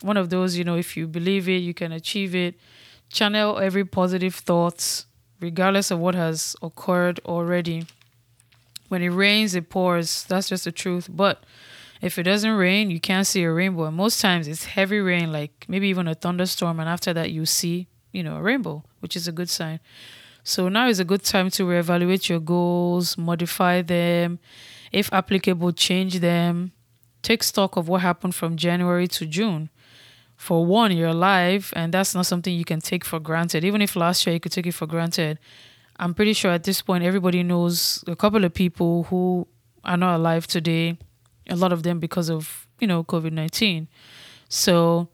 Speaker 1: One of those, you know, if you believe it, you can achieve it. Channel every positive thoughts, regardless of what has occurred already. When it rains, it pours. That's just the truth. But if it doesn't rain, you can't see a rainbow. And most times it's heavy rain, like maybe even a thunderstorm, and after that you see, you know, a rainbow, which is a good sign. So now is a good time to reevaluate your goals, modify them, if applicable, change them. Take stock of what happened from January to June. for one, you're alive, and that's not something you can take for granted. Even if last year you could take it for granted, I'm pretty sure at this point everybody knows a couple of people who are not alive today. A lot of them because of you know COVID nineteen. So,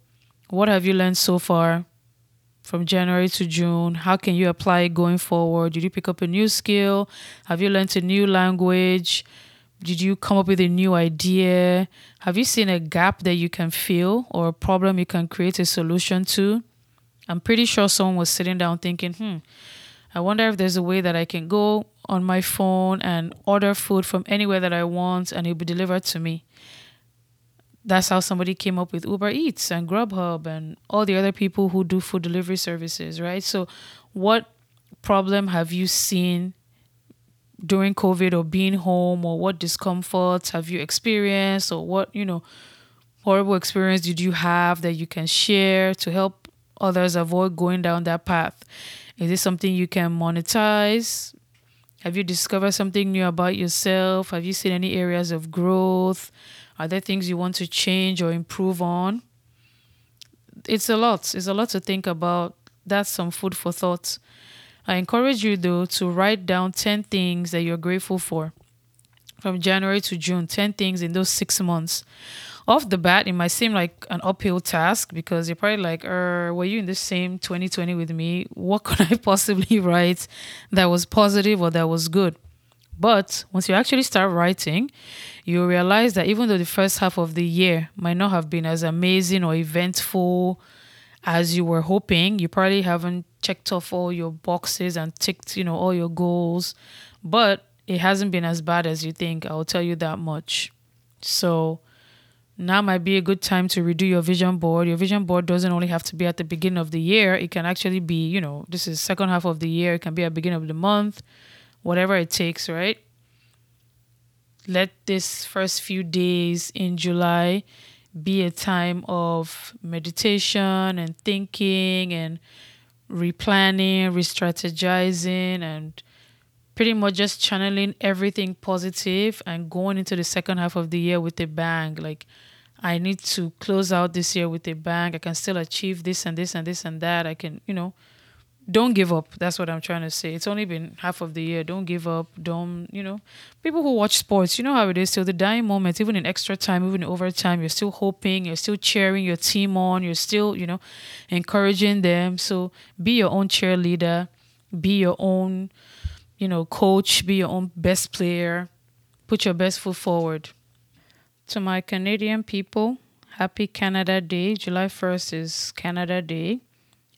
Speaker 1: what have you learned so far from January to June? How can you apply it going forward? Did you pick up a new skill? Have you learned a new language? Did you come up with a new idea? Have you seen a gap that you can fill or a problem you can create a solution to? I'm pretty sure someone was sitting down thinking, hmm, I wonder if there's a way that I can go on my phone and order food from anywhere that I want and it'll be delivered to me. That's how somebody came up with Uber Eats and Grubhub and all the other people who do food delivery services, right? So, what problem have you seen during COVID or being home or what discomforts have you experienced or what, you know, horrible experience did you have that you can share to help others avoid going down that path? Is this something you can monetize? Have you discovered something new about yourself? Have you seen any areas of growth? Are there things you want to change or improve on? It's a lot. It's a lot to think about. That's some food for thought. I encourage you, though, to write down 10 things that you're grateful for from January to June, 10 things in those six months. Off the bat, it might seem like an uphill task because you're probably like, er, were you in the same 2020 with me? What could I possibly write that was positive or that was good? But once you actually start writing, you realize that even though the first half of the year might not have been as amazing or eventful as you were hoping. You probably haven't checked off all your boxes and ticked, you know, all your goals, but it hasn't been as bad as you think. I'll tell you that much. So now might be a good time to redo your vision board. Your vision board doesn't only have to be at the beginning of the year. It can actually be, you know, this is second half of the year. It can be at beginning of the month, whatever it takes, right? Let this first few days in July be a time of meditation and thinking and replanning, re strategizing, and pretty much just channeling everything positive and going into the second half of the year with a bang. Like, I need to close out this year with a bang. I can still achieve this and this and this and that. I can, you know, don't give up. That's what I'm trying to say. It's only been half of the year. Don't give up. Don't, you know, people who watch sports, you know how it is till the dying moment, even in extra time, even in overtime, you're still hoping, you're still cheering your team on, you're still, you know, encouraging them. So be your own cheerleader, be your own, you know, coach, be your own best player, put your best foot forward. To my Canadian people, happy Canada Day. July 1st is Canada Day.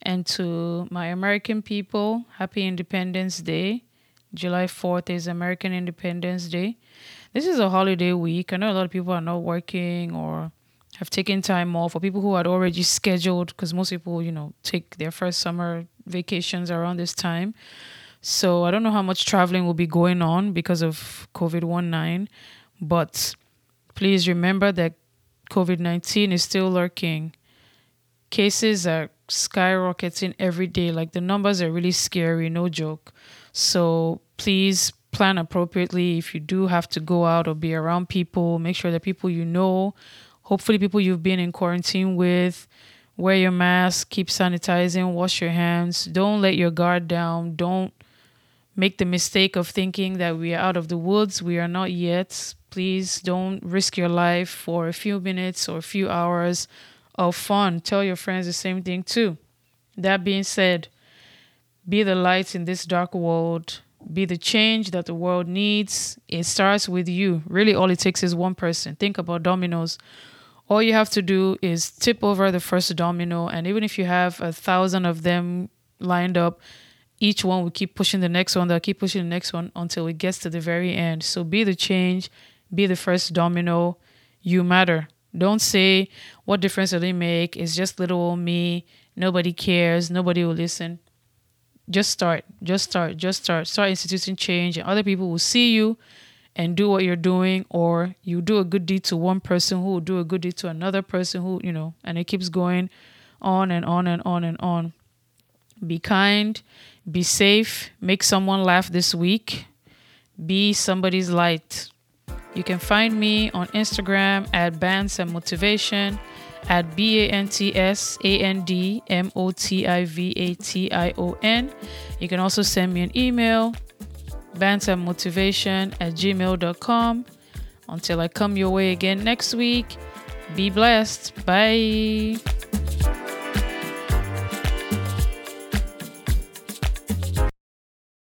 Speaker 1: And to my American people, happy Independence Day. July 4th is American Independence Day. This is a holiday week. I know a lot of people are not working or have taken time off, or people who had already scheduled, because most people, you know, take their first summer vacations around this time. So I don't know how much traveling will be going on because of COVID 19, but please remember that COVID 19 is still lurking. Cases are skyrocketing every day. Like the numbers are really scary, no joke. So please plan appropriately. If you do have to go out or be around people, make sure that people you know, hopefully people you've been in quarantine with, wear your mask, keep sanitizing, wash your hands. Don't let your guard down. Don't make the mistake of thinking that we are out of the woods. We are not yet. Please don't risk your life for a few minutes or a few hours of fun. Tell your friends the same thing too. That being said, be the light in this dark world. Be the change that the world needs. It starts with you. Really, all it takes is one person. Think about dominoes. All you have to do is tip over the first domino, and even if you have a thousand of them lined up, each one will keep pushing the next one, they'll keep pushing the next one until it gets to the very end. So be the change, be the first domino. You matter. Don't say, what difference will it make? It's just little old me. Nobody cares. Nobody will listen. Just start. Just start. Just start. Start instituting change, and other people will see you and do what you're doing, or you do a good deed to one person who will do a good deed to another person who, you know, and it keeps going on and on and on and on. Be kind, be safe, make someone laugh this week, be somebody's light. You can find me on Instagram at Bants and Motivation at B A N T S A N D M O T I V A T I O N. You can also send me an email, bantsandmotivation at gmail.com. Until I come your way again next week, be blessed. Bye.